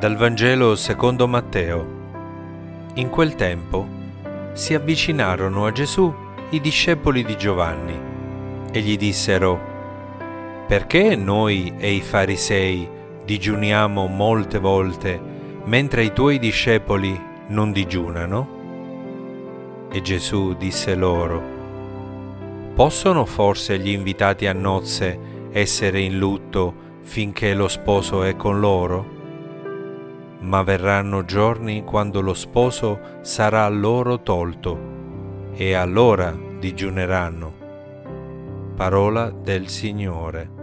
Dal Vangelo secondo Matteo. In quel tempo si avvicinarono a Gesù i discepoli di Giovanni e gli dissero, Perché noi e i farisei digiuniamo molte volte mentre i tuoi discepoli non digiunano? E Gesù disse loro, Possono forse gli invitati a nozze essere in lutto finché lo sposo è con loro? Ma verranno giorni quando lo sposo sarà loro tolto, e allora digiuneranno. Parola del Signore.